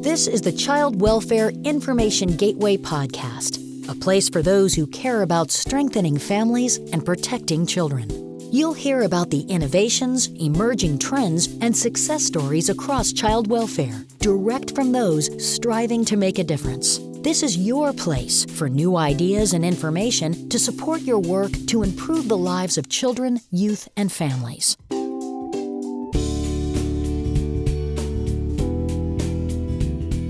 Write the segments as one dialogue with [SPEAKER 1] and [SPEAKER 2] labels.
[SPEAKER 1] This is the Child Welfare Information Gateway Podcast, a place for those who care about strengthening families and protecting children. You'll hear about the innovations, emerging trends, and success stories across child welfare, direct from those striving to make a difference. This is your place for new ideas and information to support your work to improve the lives of children, youth, and families.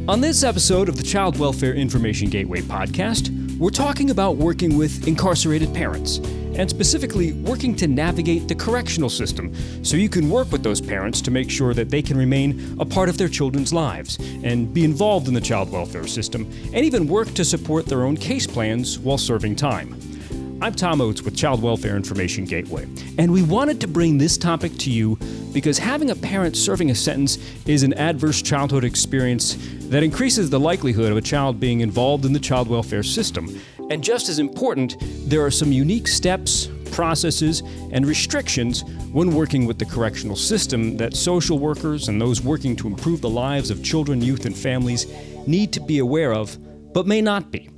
[SPEAKER 2] On this episode of the Child Welfare Information Gateway podcast, we're talking about working with incarcerated parents, and specifically working to navigate the correctional system so you can work with those parents to make sure that they can remain a part of their children's lives and be involved in the child welfare system and even work to support their own case plans while serving time. I'm Tom Oates with Child Welfare Information Gateway, and we wanted to bring this topic to you because having a parent serving a sentence is an adverse childhood experience that increases the likelihood of a child being involved in the child welfare system. And just as important, there are some unique steps, processes, and restrictions when working with the correctional system that social workers and those working to improve the lives of children, youth, and families need to be aware of, but may not be.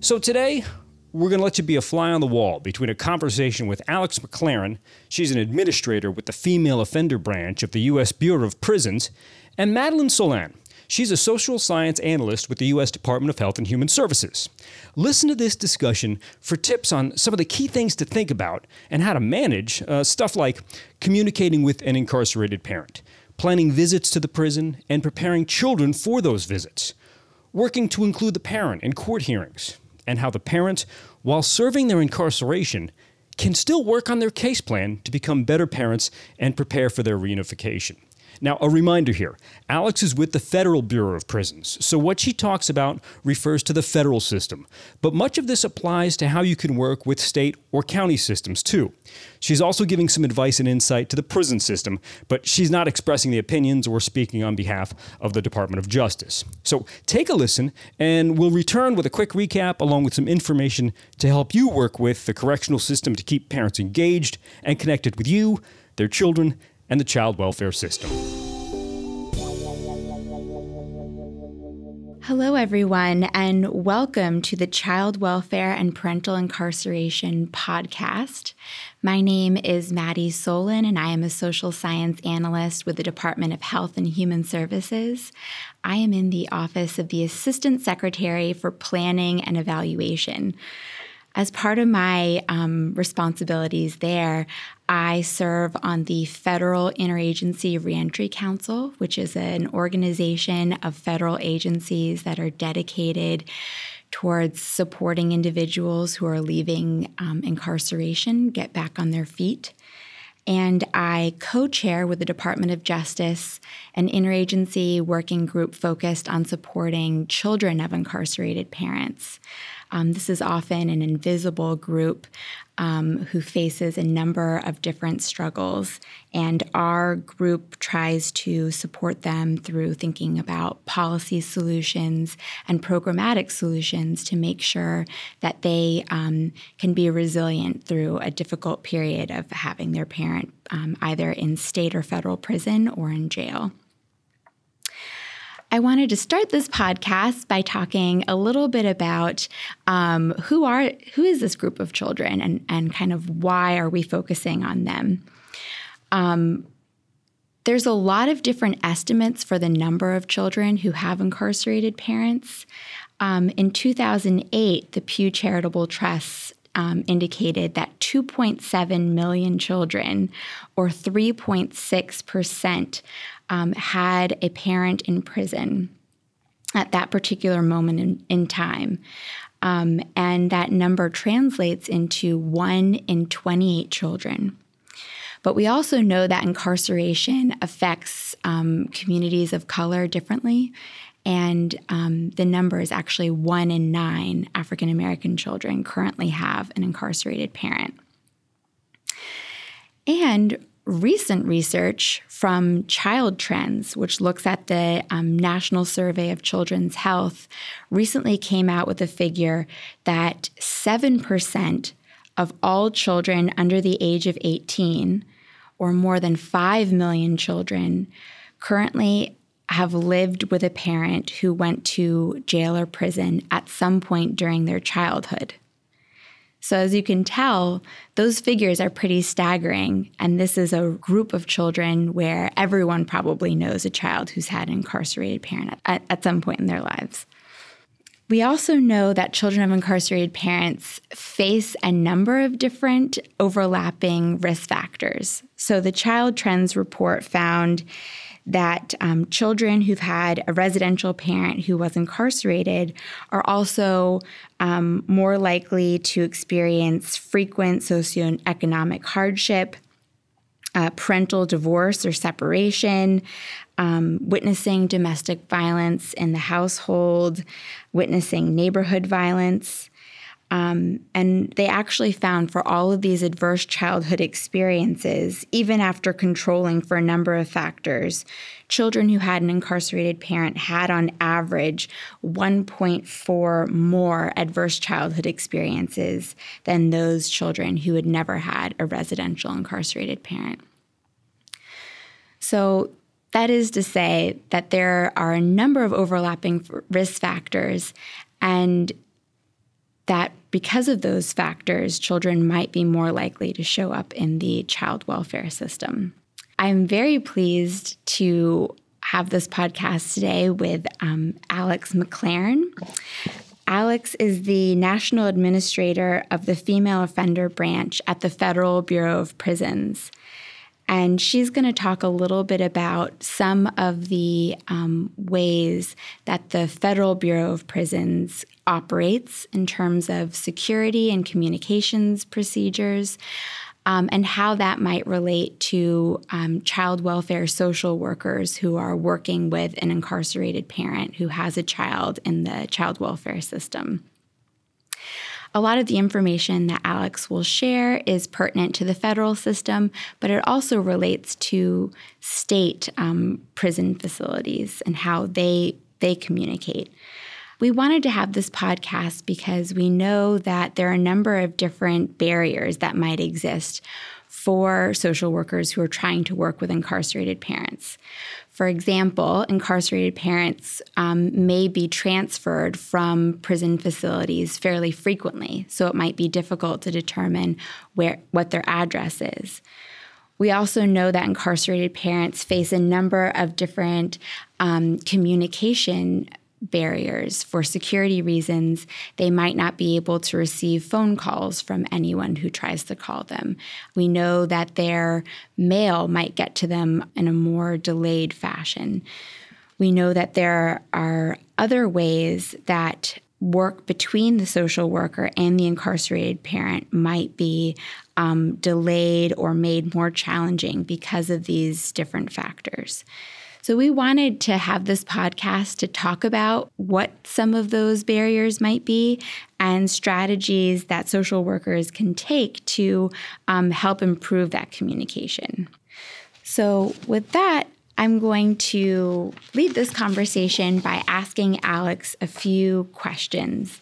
[SPEAKER 2] So today, we're going to let you be a fly on the wall between a conversation with Alex McLaren, she's an administrator with the Female Offender Branch of the U.S. Bureau of Prisons, and Madeline Solan. She's a social science analyst with the U.S. Department of Health and Human Services. Listen to this discussion for tips on some of the key things to think about and how to manage uh, stuff like communicating with an incarcerated parent, planning visits to the prison, and preparing children for those visits, working to include the parent in court hearings, and how the parents, while serving their incarceration, can still work on their case plan to become better parents and prepare for their reunification. Now, a reminder here Alex is with the Federal Bureau of Prisons, so what she talks about refers to the federal system. But much of this applies to how you can work with state or county systems, too. She's also giving some advice and insight to the prison system, but she's not expressing the opinions or speaking on behalf of the Department of Justice. So take a listen, and we'll return with a quick recap along with some information to help you work with the correctional system to keep parents engaged and connected with you, their children, and the child welfare system.
[SPEAKER 3] Hello, everyone, and welcome to the Child Welfare and Parental Incarceration podcast. My name is Maddie Solan, and I am a social science analyst with the Department of Health and Human Services. I am in the Office of the Assistant Secretary for Planning and Evaluation. As part of my um, responsibilities there, I serve on the Federal Interagency Reentry Council, which is an organization of federal agencies that are dedicated towards supporting individuals who are leaving um, incarceration get back on their feet. And I co chair with the Department of Justice an interagency working group focused on supporting children of incarcerated parents. Um, this is often an invisible group um, who faces a number of different struggles, and our group tries to support them through thinking about policy solutions and programmatic solutions to make sure that they um, can be resilient through a difficult period of having their parent um, either in state or federal prison or in jail. I wanted to start this podcast by talking a little bit about um, who are who is this group of children and and kind of why are we focusing on them. Um, there's a lot of different estimates for the number of children who have incarcerated parents. Um, in 2008, the Pew Charitable Trust um, indicated that 2.7 million children, or 3.6 percent, um, had a parent in prison at that particular moment in, in time. Um, and that number translates into one in 28 children. But we also know that incarceration affects um, communities of color differently. And um, the number is actually one in nine African American children currently have an incarcerated parent. And recent research from Child Trends, which looks at the um, National Survey of Children's Health, recently came out with a figure that 7% of all children under the age of 18, or more than 5 million children, currently have lived with a parent who went to jail or prison at some point during their childhood. So, as you can tell, those figures are pretty staggering. And this is a group of children where everyone probably knows a child who's had an incarcerated parent at, at some point in their lives. We also know that children of incarcerated parents face a number of different overlapping risk factors. So, the Child Trends report found that um, children who've had a residential parent who was incarcerated are also um, more likely to experience frequent socioeconomic hardship, uh, parental divorce or separation, um, witnessing domestic violence in the household, witnessing neighborhood violence. Um, and they actually found for all of these adverse childhood experiences, even after controlling for a number of factors, children who had an incarcerated parent had on average 1.4 more adverse childhood experiences than those children who had never had a residential incarcerated parent. So, that is to say that there are a number of overlapping risk factors, and that because of those factors, children might be more likely to show up in the child welfare system. I'm very pleased to have this podcast today with um, Alex McLaren. Alex is the National Administrator of the Female Offender Branch at the Federal Bureau of Prisons. And she's going to talk a little bit about some of the um, ways that the Federal Bureau of Prisons operates in terms of security and communications procedures. Um, and how that might relate to um, child welfare social workers who are working with an incarcerated parent who has a child in the child welfare system. A lot of the information that Alex will share is pertinent to the federal system, but it also relates to state um, prison facilities and how they they communicate. We wanted to have this podcast because we know that there are a number of different barriers that might exist for social workers who are trying to work with incarcerated parents. For example, incarcerated parents um, may be transferred from prison facilities fairly frequently, so it might be difficult to determine where what their address is. We also know that incarcerated parents face a number of different um, communication barriers. For security reasons, they might not be able to receive phone calls from anyone who tries to call them. We know that their mail might get to them in a more delayed fashion. We know that there are other ways that work between the social worker and the incarcerated parent might be um, delayed or made more challenging because of these different factors. So, we wanted to have this podcast to talk about what some of those barriers might be and strategies that social workers can take to um, help improve that communication. So, with that, I'm going to lead this conversation by asking Alex a few questions.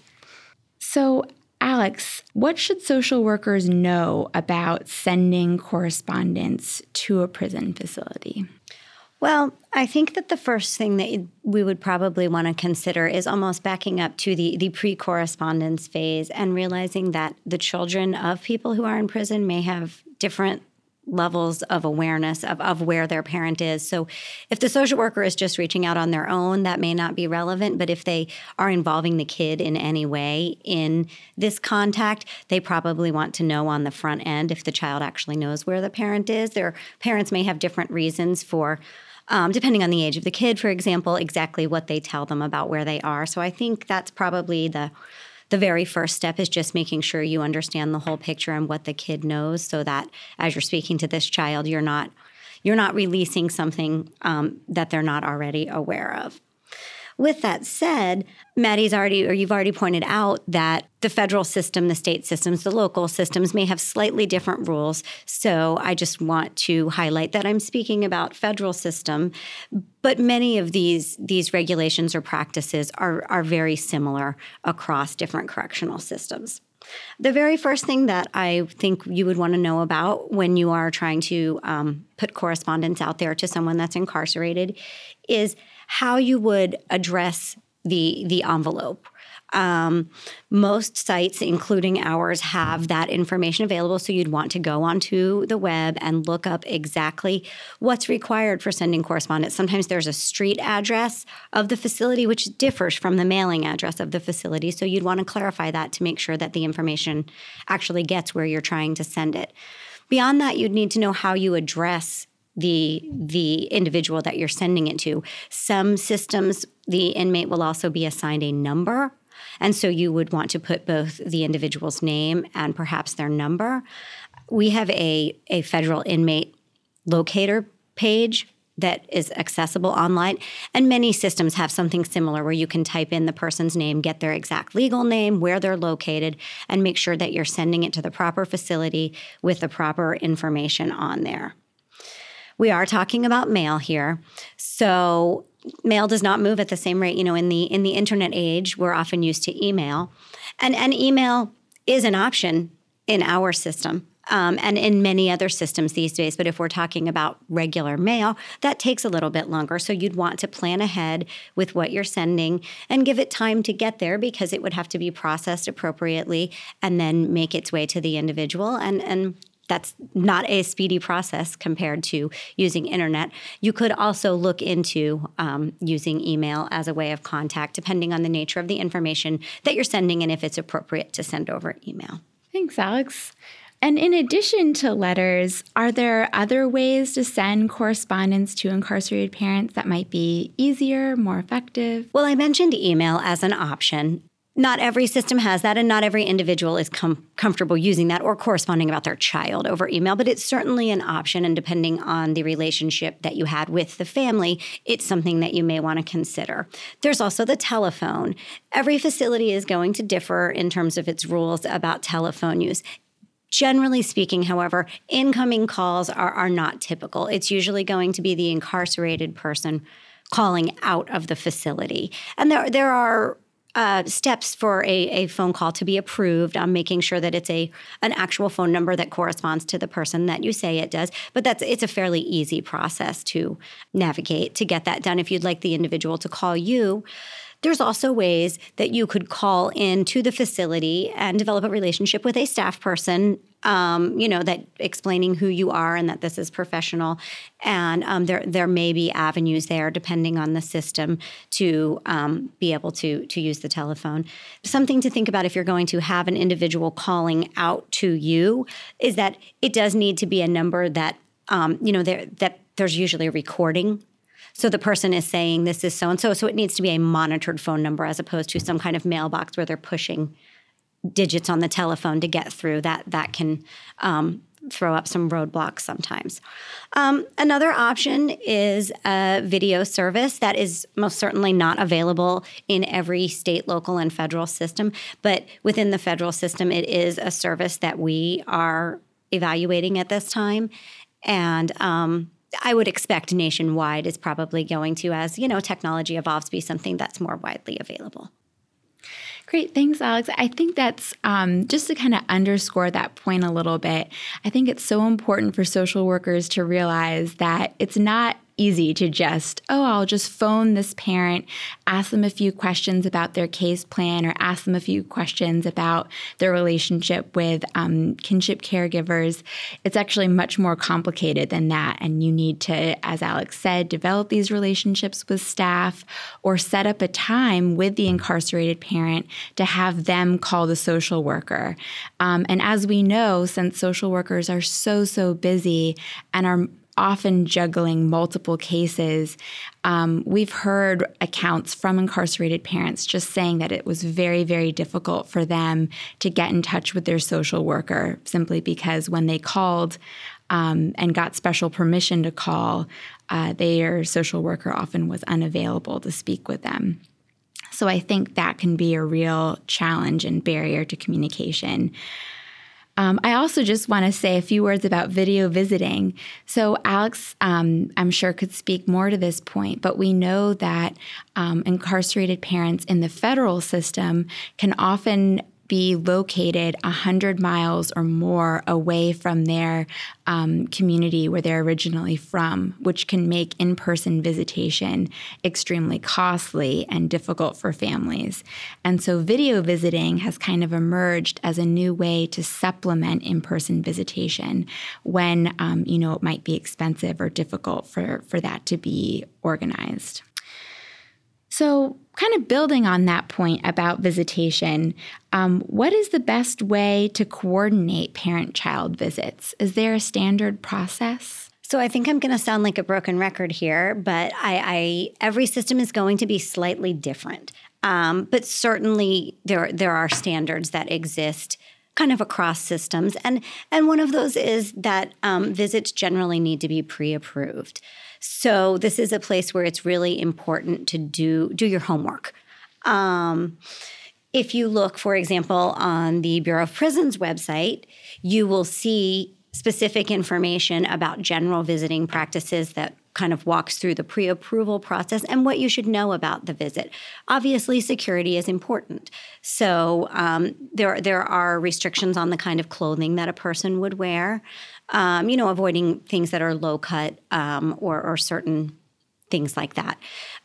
[SPEAKER 3] So, Alex, what should social workers know about sending correspondence to a prison facility?
[SPEAKER 4] Well, I think that the first thing that we would probably want to consider is almost backing up to the, the pre correspondence phase and realizing that the children of people who are in prison may have different levels of awareness of, of where their parent is. So if the social worker is just reaching out on their own, that may not be relevant. But if they are involving the kid in any way in this contact, they probably want to know on the front end if the child actually knows where the parent is. Their parents may have different reasons for um, depending on the age of the kid, for example, exactly what they tell them about where they are. So I think that's probably the the very first step is just making sure you understand the whole picture and what the kid knows, so that as you're speaking to this child, you're not you're not releasing something um, that they're not already aware of. With that said, Maddie's already, or you've already pointed out that the federal system, the state systems, the local systems may have slightly different rules. So I just want to highlight that I'm speaking about federal system, but many of these these regulations or practices are are very similar across different correctional systems. The very first thing that I think you would want to know about when you are trying to um, put correspondence out there to someone that's incarcerated is how you would address the the envelope. Um, most sites, including ours, have that information available. So you'd want to go onto the web and look up exactly what's required for sending correspondence. Sometimes there's a street address of the facility, which differs from the mailing address of the facility. So you'd want to clarify that to make sure that the information actually gets where you're trying to send it. Beyond that, you'd need to know how you address the the individual that you're sending it to. Some systems the inmate will also be assigned a number and so you would want to put both the individual's name and perhaps their number. We have a, a federal inmate locator page that is accessible online. And many systems have something similar where you can type in the person's name, get their exact legal name, where they're located, and make sure that you're sending it to the proper facility with the proper information on there. We are talking about mail here. So mail does not move at the same rate. You know, in the in the internet age, we're often used to email, and and email is an option in our system. Um, and in many other systems these days. But if we're talking about regular mail, that takes a little bit longer. So you'd want to plan ahead with what you're sending and give it time to get there because it would have to be processed appropriately and then make its way to the individual. And and that's not a speedy process compared to using internet. You could also look into um, using email as a way of contact, depending on the nature of the information that you're sending and if it's appropriate to send over email.
[SPEAKER 3] Thanks, Alex. And in addition to letters, are there other ways to send correspondence to incarcerated parents that might be easier, more effective?
[SPEAKER 4] Well, I mentioned email as an option not every system has that, and not every individual is com- comfortable using that or corresponding about their child over email, but it's certainly an option. And depending on the relationship that you had with the family, it's something that you may want to consider. There's also the telephone. Every facility is going to differ in terms of its rules about telephone use. Generally speaking, however, incoming calls are, are not typical. It's usually going to be the incarcerated person calling out of the facility. And there, there are uh, steps for a, a, phone call to be approved. Making sure that it's a an actual phone number that corresponds to the person that you say it does. But that's it's a fairly easy process to navigate to get that done if you'd like the individual to call you. There's also ways that you could call into the facility and develop a relationship with a staff person, um, you know, that explaining who you are and that this is professional. And um, there there may be avenues there, depending on the system, to um, be able to to use the telephone. Something to think about if you're going to have an individual calling out to you is that it does need to be a number that um, you know there that there's usually a recording so the person is saying this is so and so. So it needs to be a monitored phone number as opposed to some kind of mailbox where they're pushing digits on the telephone to get through. That that can um, throw up some roadblocks sometimes. Um, another option is a video service that is most certainly not available in every state, local, and federal system, but within the federal system, it is a service that we are evaluating at this time. And um, I would expect nationwide is probably going to, as you know, technology evolves, be something that's more widely available.
[SPEAKER 3] Great, thanks, Alex. I think that's um, just to kind of underscore that point a little bit. I think it's so important for social workers to realize that it's not easy to just, oh, I'll just phone this parent, ask them a few questions about their case plan, or ask them a few questions about their relationship with um, kinship caregivers. It's actually much more complicated than that. And you need to, as Alex said, develop these relationships with staff or set up a time with the incarcerated parent to have them call the social worker. Um, and as we know, since social workers are so, so busy and are often juggling multiple cases. Um, we've heard accounts from incarcerated parents just saying that it was very, very difficult for them to get in touch with their social worker simply because when they called um, and got special permission to call, uh, their social worker often was unavailable to speak with them. So I think that can be a real challenge and barrier to communication. Um, I also just want to say a few words about video visiting. So, Alex, um, I'm sure, could speak more to this point, but we know that um, incarcerated parents in the federal system can often be located 100 miles or more away from their um, community where they're originally from, which can make in person visitation extremely costly and difficult for families. And so, video visiting has kind of emerged as a new way to supplement in person visitation when, um, you know, it might be expensive or difficult for, for that to be organized. So, kind of building on that point about visitation, um, what is the best way to coordinate parent child visits? Is there a standard process?
[SPEAKER 4] So I think I'm going to sound like a broken record here, but I, I every system is going to be slightly different. Um, but certainly there there are standards that exist kind of across systems, and and one of those is that um, visits generally need to be pre-approved. So this is a place where it's really important to do do your homework. Um, if you look, for example, on the Bureau of Prisons website, you will see specific information about general visiting practices that kind of walks through the pre approval process and what you should know about the visit. Obviously, security is important. So, um, there, there are restrictions on the kind of clothing that a person would wear um, you know, avoiding things that are low cut um, or, or certain things like that.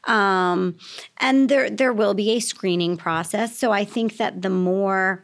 [SPEAKER 4] Um, and there there will be a screening process. So I think that the more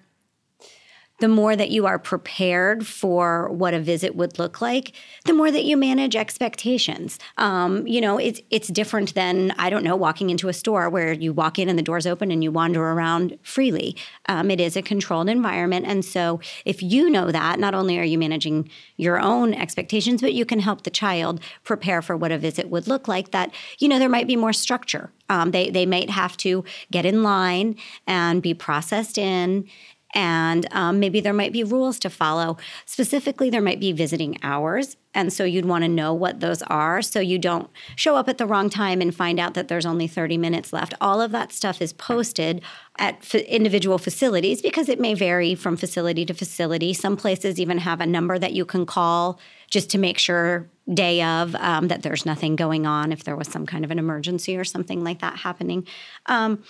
[SPEAKER 4] the more that you are prepared for what a visit would look like, the more that you manage expectations. Um, you know, it's it's different than I don't know walking into a store where you walk in and the doors open and you wander around freely. Um, it is a controlled environment, and so if you know that, not only are you managing your own expectations, but you can help the child prepare for what a visit would look like. That you know there might be more structure. Um, they they might have to get in line and be processed in and um, maybe there might be rules to follow. Specifically, there might be visiting hours. And so you'd want to know what those are so you don't show up at the wrong time and find out that there's only 30 minutes left. All of that stuff is posted at f- individual facilities because it may vary from facility to facility. Some places even have a number that you can call just to make sure day of um, that there's nothing going on if there was some kind of an emergency or something like that happening. Um,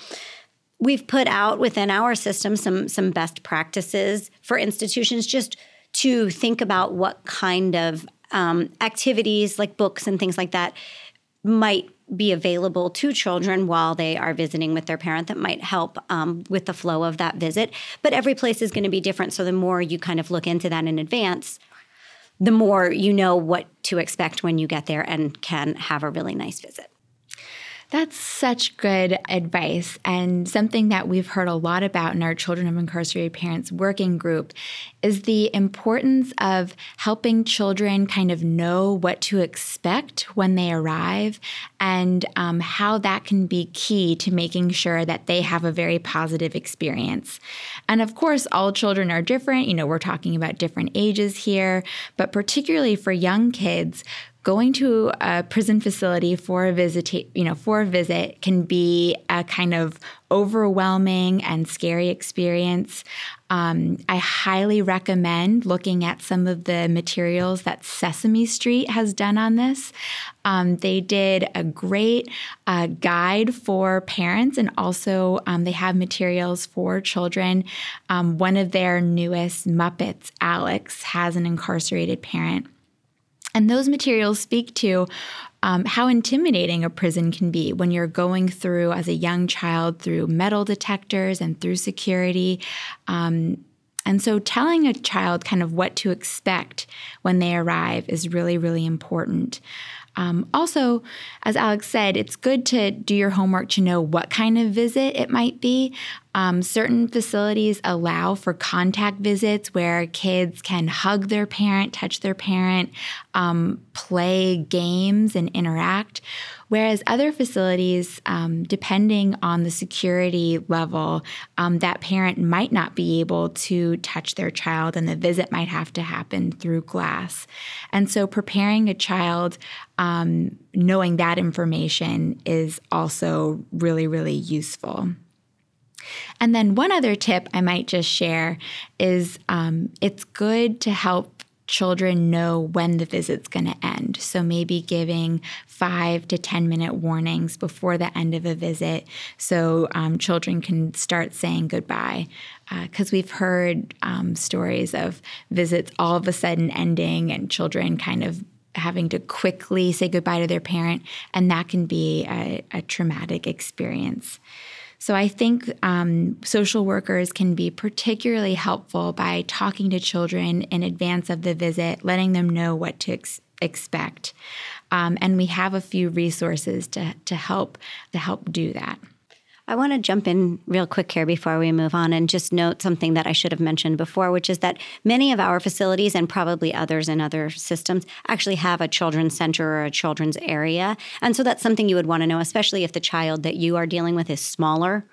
[SPEAKER 4] we've put out within our system some some best practices for institutions just to think about what kind of um, activities like books and things like that might be available to children while they are visiting with their parent that might help um, with the flow of that visit. But every place is going to be different. So the more you kind of look into that in advance, the more you know what to expect when you get there and can have a really nice visit.
[SPEAKER 3] That's such good advice and something that we've heard a lot about in our Children of Incarcerated Parents working group is the importance of helping children kind of know what to expect when they arrive and um, how that can be key to making sure that they have a very positive experience. And of course, all children are different. You know, we're talking about different ages here, but particularly for young kids, going to a prison facility for a visit, you know, for a visit can be a kind of overwhelming and scary experience. Um, I highly recommend looking at some of the materials that Sesame Street has done on this. Um, they did a great uh, guide for parents, and also um, they have materials for children. Um, one of their newest Muppets, Alex, has an incarcerated parent. And those materials speak to um, how intimidating a prison can be when you're going through, as a young child, through metal detectors and through security. Um, and so, telling a child kind of what to expect when they arrive is really, really important. Um, also, as Alex said, it's good to do your homework to know what kind of visit it might be. Um, certain facilities allow for contact visits where kids can hug their parent, touch their parent, um, play games, and interact. Whereas other facilities, um, depending on the security level, um, that parent might not be able to touch their child and the visit might have to happen through glass. And so preparing a child, um, knowing that information is also really, really useful. And then one other tip I might just share is um, it's good to help children know when the visit's going to end. So maybe giving five to 10 minute warnings before the end of a visit so um, children can start saying goodbye. Because uh, we've heard um, stories of visits all of a sudden ending and children kind of having to quickly say goodbye to their parent, and that can be a, a traumatic experience. So I think um, social workers can be particularly helpful by talking to children in advance of the visit, letting them know what to ex- expect. Um, and we have a few resources to, to help to help do that.
[SPEAKER 4] I want to jump in real quick here before we move on and just note something that I should have mentioned before, which is that many of our facilities and probably others in other systems actually have a children's center or a children's area. And so that's something you would want to know, especially if the child that you are dealing with is smaller.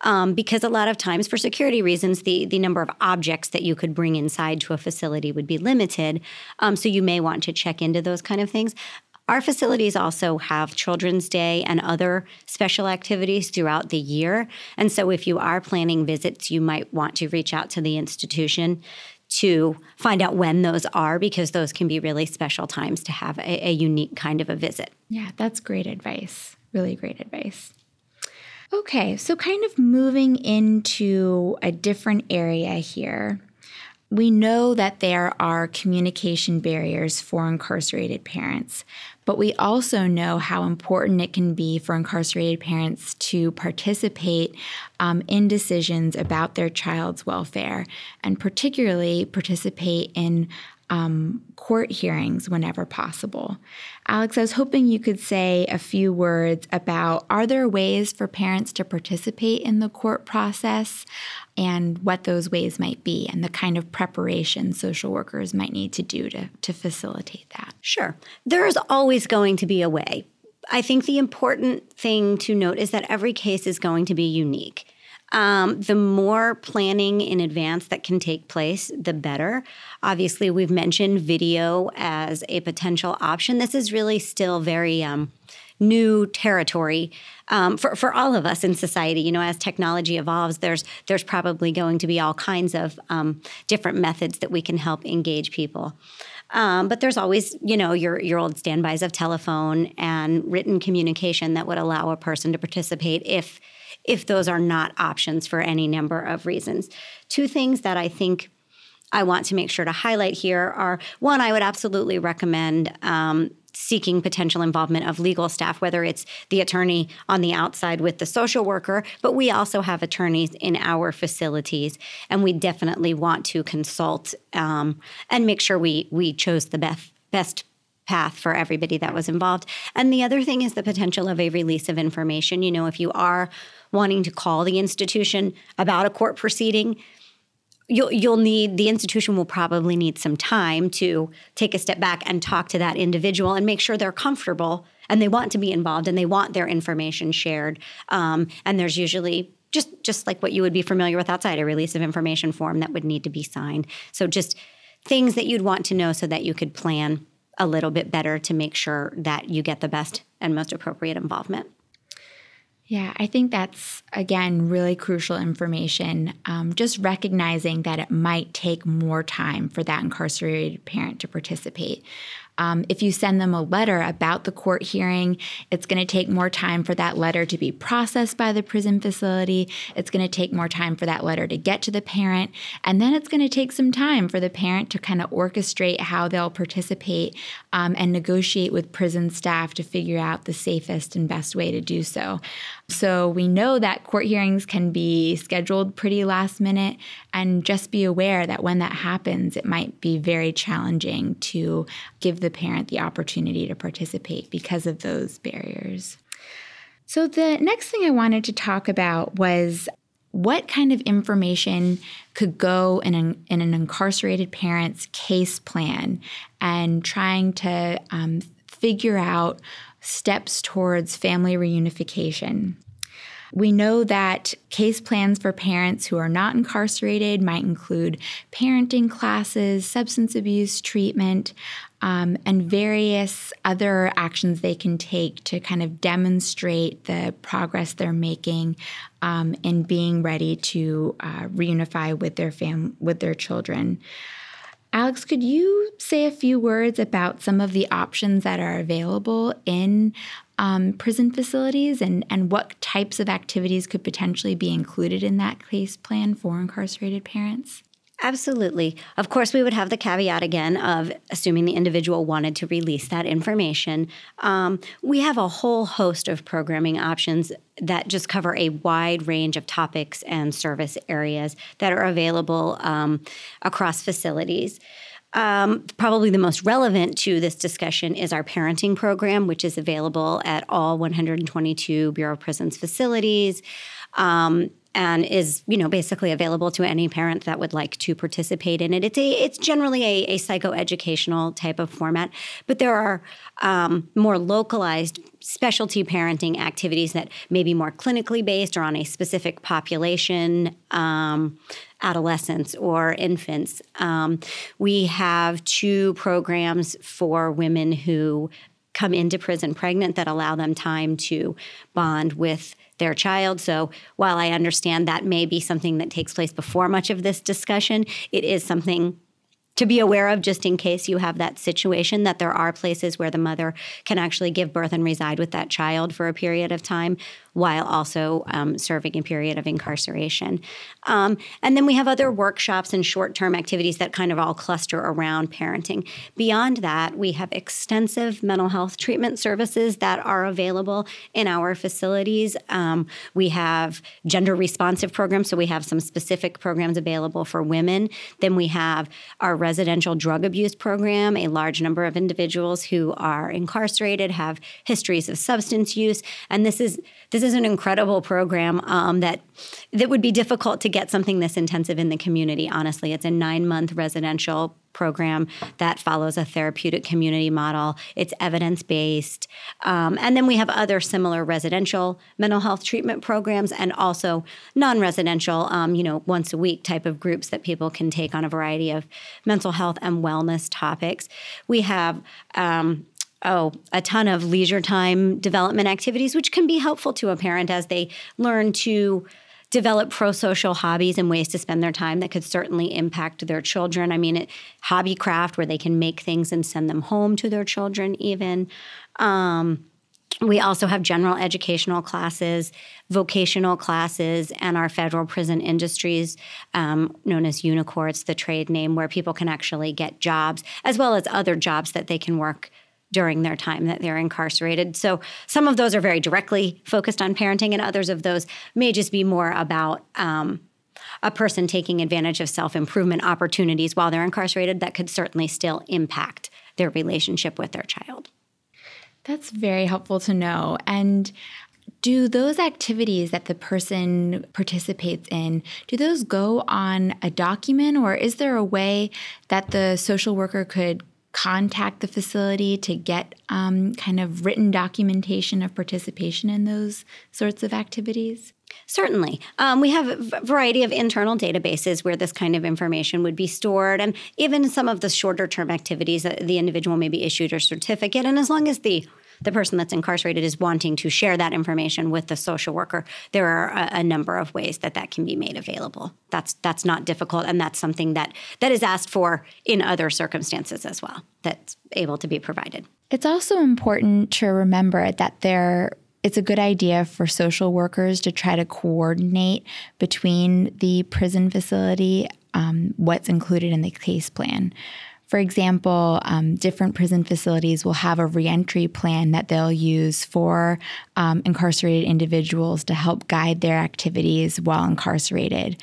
[SPEAKER 4] Um, because a lot of times, for security reasons, the, the number of objects that you could bring inside to a facility would be limited. Um, so you may want to check into those kind of things. Our facilities also have Children's Day and other special activities throughout the year. And so if you are planning visits, you might want to reach out to the institution to find out when those are because those can be really special times to have a, a unique kind of a visit.
[SPEAKER 3] Yeah, that's great advice. Really great advice. Okay, so kind of moving into a different area here we know that there are communication barriers for incarcerated parents, but we also know how important it can be for incarcerated parents to participate um, in decisions about their child's welfare, and particularly participate in um, court hearings whenever possible. Alex, I was hoping you could say a few words about are there ways for parents to participate in the court process and what those ways might be and the kind of preparation social workers might need to do to, to facilitate that?
[SPEAKER 4] Sure. There is always going to be a way. I think the important thing to note is that every case is going to be unique. Um, the more planning in advance that can take place, the better. Obviously, we've mentioned video as a potential option. This is really still very um, new territory um, for, for all of us in society. You know, as technology evolves, there's there's probably going to be all kinds of um, different methods that we can help engage people. Um, but there's always, you know, your your old standbys of telephone and written communication that would allow a person to participate if if those are not options for any number of reasons. Two things that I think I want to make sure to highlight here are one, I would absolutely recommend um, seeking potential involvement of legal staff, whether it's the attorney on the outside with the social worker, but we also have attorneys in our facilities, and we definitely want to consult um, and make sure we we chose the best best path for everybody that was involved. And the other thing is the potential of a release of information. You know, if you are wanting to call the institution about a court proceeding, you'll you'll need the institution will probably need some time to take a step back and talk to that individual and make sure they're comfortable and they want to be involved and they want their information shared. Um, and there's usually just just like what you would be familiar with outside a release of information form that would need to be signed. So just things that you'd want to know so that you could plan a little bit better to make sure that you get the best and most appropriate involvement.
[SPEAKER 3] Yeah, I think that's, again, really crucial information. Um, just recognizing that it might take more time for that incarcerated parent to participate. Um, if you send them a letter about the court hearing, it's going to take more time for that letter to be processed by the prison facility. It's going to take more time for that letter to get to the parent. And then it's going to take some time for the parent to kind of orchestrate how they'll participate um, and negotiate with prison staff to figure out the safest and best way to do so. So we know that court hearings can be scheduled pretty last minute, and just be aware that when that happens, it might be very challenging to give the parent the opportunity to participate because of those barriers. So, the next thing I wanted to talk about was what kind of information could go in an, in an incarcerated parent's case plan and trying to um, figure out steps towards family reunification. We know that case plans for parents who are not incarcerated might include parenting classes, substance abuse treatment, um, and various other actions they can take to kind of demonstrate the progress they're making um, in being ready to uh, reunify with their fam with their children. Alex, could you say a few words about some of the options that are available in um, prison facilities and, and what types of activities could potentially be included in that case plan for incarcerated parents?
[SPEAKER 4] Absolutely. Of course, we would have the caveat again of assuming the individual wanted to release that information. Um, we have a whole host of programming options that just cover a wide range of topics and service areas that are available um, across facilities. Um, probably the most relevant to this discussion is our parenting program, which is available at all 122 Bureau of Prisons facilities. Um, and is you know basically available to any parent that would like to participate in it. It's a it's generally a, a psychoeducational type of format, but there are um, more localized specialty parenting activities that may be more clinically based or on a specific population. Um, adolescents or infants. Um, we have two programs for women who come into prison pregnant that allow them time to bond with their child. So while I understand that may be something that takes place before much of this discussion, it is something to be aware of just in case you have that situation that there are places where the mother can actually give birth and reside with that child for a period of time while also um, serving a period of incarceration. Um, and then we have other workshops and short term activities that kind of all cluster around parenting. Beyond that, we have extensive mental health treatment services that are available in our facilities. Um, we have gender responsive programs, so we have some specific programs available for women. Then we have our residential drug abuse program. A large number of individuals who are incarcerated have histories of substance use, and this is this is an incredible program um, that that would be difficult to get something this intensive in the community. Honestly, it's a nine month residential program that follows a therapeutic community model. It's evidence based, um, and then we have other similar residential mental health treatment programs and also non residential, um, you know, once a week type of groups that people can take on a variety of mental health and wellness topics. We have um, oh, a ton of leisure time development activities, which can be helpful to a parent as they learn to develop pro-social hobbies and ways to spend their time that could certainly impact their children. I mean, it, hobby craft where they can make things and send them home to their children, even. Um, we also have general educational classes, vocational classes, and our federal prison industries, um, known as UNICOR, the trade name, where people can actually get jobs, as well as other jobs that they can work during their time that they're incarcerated. So some of those are very directly focused on parenting, and others of those may just be more about um, a person taking advantage of self improvement opportunities while they're incarcerated that could certainly still impact their relationship with their child.
[SPEAKER 3] That's very helpful to know. And do those activities that the person participates in do those go on a document or is there a way that the social worker could contact the facility to get um, kind of written documentation of participation in those sorts of activities?
[SPEAKER 4] Certainly. Um, we have a variety of internal databases where this kind of information would be stored, and even some of the shorter term activities, uh, the individual may be issued a certificate. And as long as the the person that's incarcerated is wanting to share that information with the social worker, there are a, a, number of ways that that can be made available. That's that's not difficult, and that's something that that is asked for in other circumstances as well. That's able to be provided.
[SPEAKER 3] It's also important to remember that there it's a good idea for social workers to try to coordinate between the prison facility, um, what's included in the case plan. For example, um, different prison facilities will have a reentry plan that they'll use for um, incarcerated individuals to help guide their activities while incarcerated.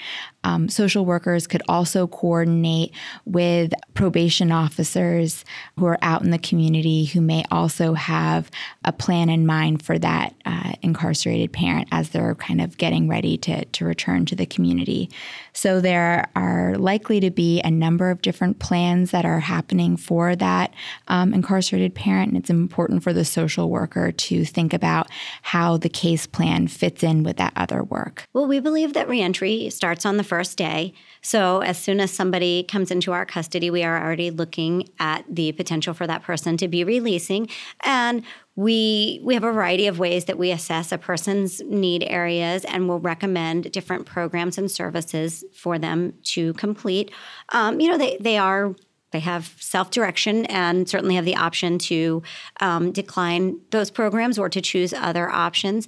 [SPEAKER 3] Um, social workers could also coordinate with probation officers who are out in the community who may also have a plan in mind for that uh, incarcerated parent as they're kind of getting ready to, to return to the community. So there are likely to be a number of different plans that are happening for that um, incarcerated parent, and it's important for the social worker to think about how the case plan fits in with that other work.
[SPEAKER 4] Well, we believe that reentry starts on the first first day. So, as soon as somebody comes into our custody, we are already looking at the potential for that person to be releasing. And we we have a variety of ways that we assess a person's need areas and will recommend different programs and services for them to complete. Um, you know, they, they are they have self direction and certainly have the option to um, decline those programs or to choose other options.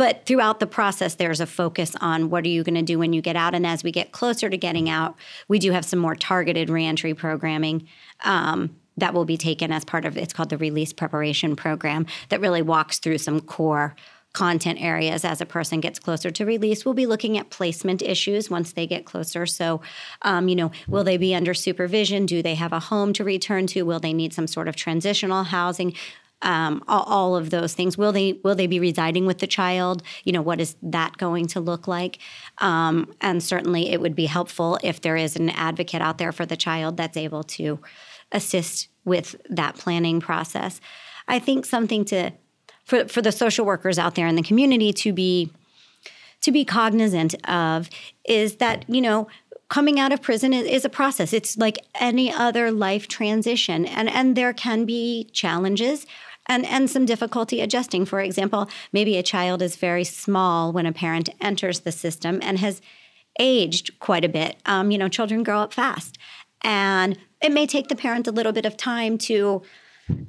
[SPEAKER 4] But throughout the process, there's a focus on what are you going to do when you get out. And as we get closer to getting out, we do have some more targeted reentry programming. Um, that will be taken as part of it's called the release preparation program that really walks through some core content areas as a person gets closer to release. We'll be looking at placement issues once they get closer. So, um, you know, will they be under supervision? Do they have a home to return to? Will they need some sort of transitional housing? Um, all, all, of those things. Will they will they be residing with the child? You know, what is that going to look like? Um, and certainly, it would be helpful if there is an advocate out there for the child that's able to assist with that planning process. I think something to for, for the social workers out there in the community to be to be cognizant of is that you know coming out of prison is, a process it's like any other life transition and and there can be challenges and and some difficulty adjusting for example maybe a child is very small when a parent enters the system and has aged quite a bit um, you know children grow up fast and it may take the parent a little bit of time to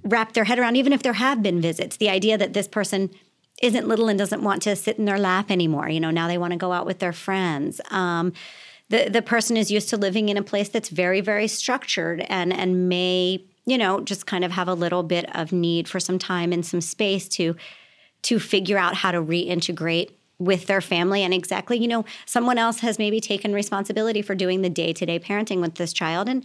[SPEAKER 4] wrap their head around, even if there have been visits, the idea that this person isn't little and doesn't want to sit in their lap anymore. You know, now they want to go out with their friends. Um, the the person is used to living in a place that's very very structured and and may you know just kind of have a little bit of need for some time and some space to to figure out how to reintegrate with their family. And exactly you know someone else has maybe taken responsibility for doing the day-to-day parenting with this child. And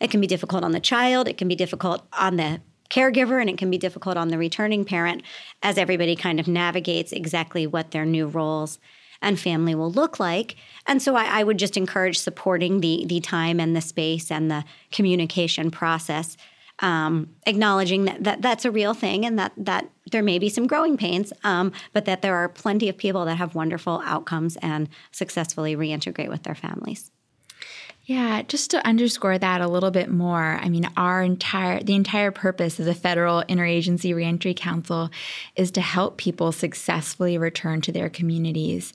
[SPEAKER 4] it can be difficult on the child, it can be difficult on the caregiver, and it can be difficult on the returning parent as everybody kind of navigates exactly what their new roles and family will look like. And so I, I, would just encourage supporting the the time and the space and the communication process, um, acknowledging that, that that's a real thing and that that there may be some growing pains, um, but that there are plenty of people that have wonderful outcomes and successfully reintegrate with their families.
[SPEAKER 3] Yeah, just to underscore that a little bit more, I mean, our entire the entire purpose of the Federal Interagency Reentry Council is to help people successfully return to their communities.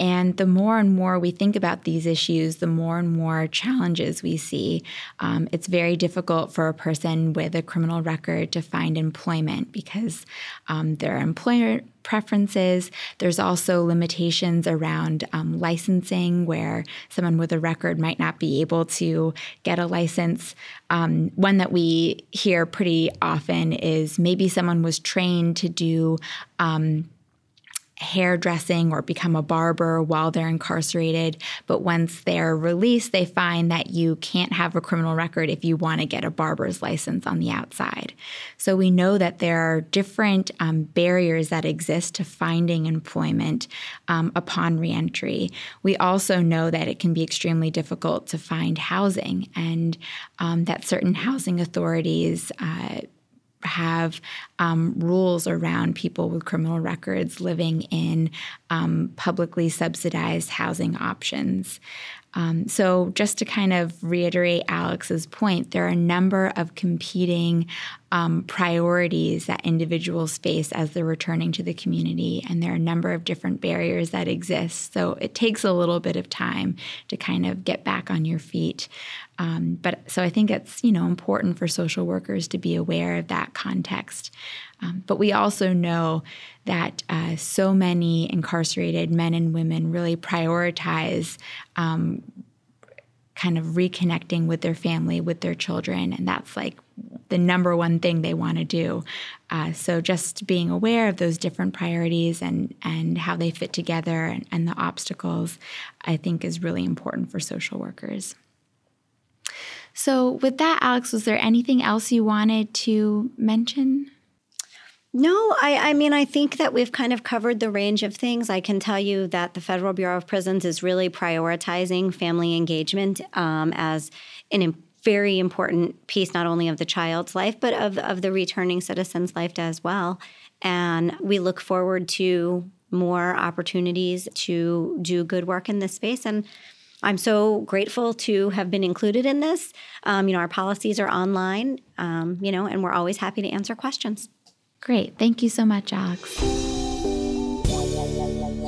[SPEAKER 3] And the more and more we think about these issues, the more and more challenges we see. Um, it's very difficult for a person with a criminal record to find employment because um, their employer preferences. There's also limitations around um, licensing, where someone with a record might not be able to get a license. Um, one that we hear pretty often is maybe someone was trained to do. Um, hairdressing or become a barber while they're incarcerated. But once they're released, they find that you can't have a criminal record if you want to get a barber's license on the outside. So we know that there are different um, barriers that exist to finding employment um, upon reentry. We also know that it can be extremely difficult to find housing and um, that certain housing authorities. Uh, have um, rules around people with criminal records living in um, publicly subsidized housing options. Um, so, just to kind of reiterate Alex's point, there are a number of competing um, priorities that individuals face as they're returning to the community, and there are a number of different barriers that exist. So, it takes a little bit of time to kind of get back on your feet. Um, but so I think it's you know important for social workers to be aware of that context. Um, but we also know that uh, so many incarcerated men and women really prioritize um, kind of reconnecting with their family, with their children, and that's like the number one thing they want to do. Uh, so just being aware of those different priorities and and how they fit together and, and the obstacles, I think, is really important for social workers. So, with that, Alex, was there anything else you wanted to mention?
[SPEAKER 4] No, I, I mean, I think that we've kind of covered the range of things. I can tell you that the Federal Bureau of Prisons is really prioritizing family engagement um, as an very important piece, not only of the child's life, but of, of the returning citizen's life as well. And we look forward to more opportunities to do good work in this space. And I'm so grateful to have been included in this. Um, you know, our policies are online, um, you know, and we're always happy to answer questions.
[SPEAKER 3] Great. Thank you so much, Alex.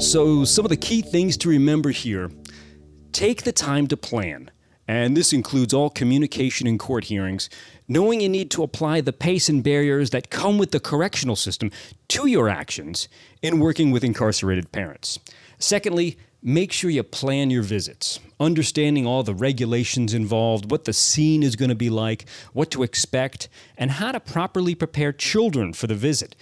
[SPEAKER 2] So, some of the key things to remember here take the time to plan. and this includes all communication in court hearings, knowing you need to apply the pace and barriers that come with the correctional system to your actions in working with incarcerated parents. Secondly, make sure you plan your visits, understanding all the regulations involved, what the scene is going to be like, what to expect, and how to properly prepare children for the visit.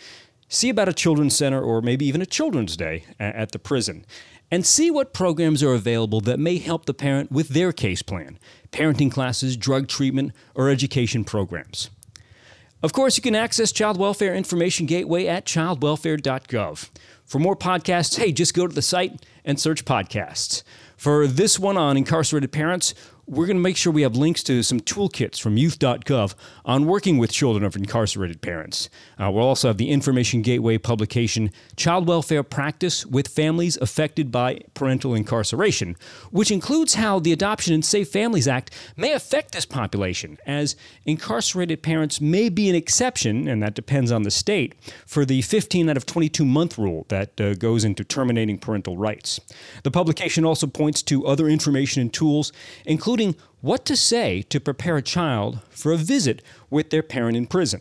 [SPEAKER 2] See about a children's center or maybe even a children's day at the prison. And see what programs are available that may help the parent with their case plan parenting classes, drug treatment, or education programs. Of course, you can access Child Welfare Information Gateway at childwelfare.gov. For more podcasts, hey, just go to the site and search podcasts. For this one on incarcerated parents, we're going to make sure we have links to some toolkits from youth.gov on working with children of incarcerated parents. Uh, we'll also have the Information Gateway publication, Child Welfare Practice with Families Affected by Parental Incarceration, which includes how the Adoption and Safe Families Act may affect this population, as incarcerated parents may be an exception, and that depends on the state, for the 15 out of 22 month rule that uh, goes into terminating parental rights. The publication also points to other information and tools, including including what to say to prepare a child for a visit with their parent in prison,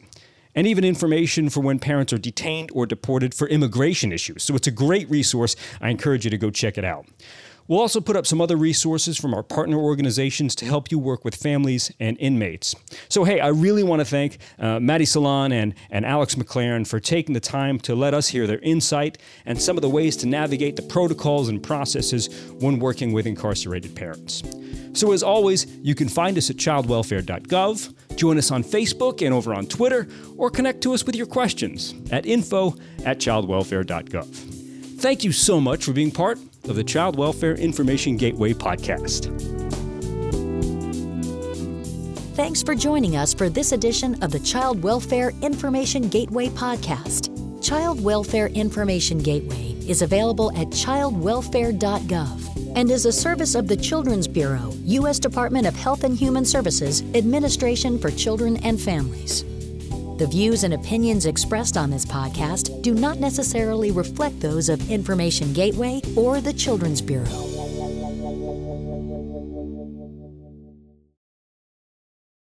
[SPEAKER 2] and even information for when parents are detained or deported for immigration issues. So it's a great resource. I encourage you to go check it out. We'll also put up some other resources from our partner organizations to help you work with families and inmates. So, hey, I really want to thank uh, Maddie Salon and, and Alex McLaren for taking the time to let us hear their insight and some of the ways to navigate the protocols and processes when working with incarcerated parents. So, as always, you can find us at childwelfare.gov, join us on Facebook and over on Twitter, or connect to us with your questions at info at childwelfare.gov. Thank you so much for being part of the Child Welfare Information Gateway podcast.
[SPEAKER 1] Thanks for joining us for this edition of the Child Welfare Information Gateway podcast. Child Welfare Information Gateway is available at childwelfare.gov and is a service of the Children's Bureau, U.S. Department of Health and Human Services, Administration for Children and Families. The views and opinions expressed on this podcast do not necessarily reflect those of Information Gateway or the Children's Bureau.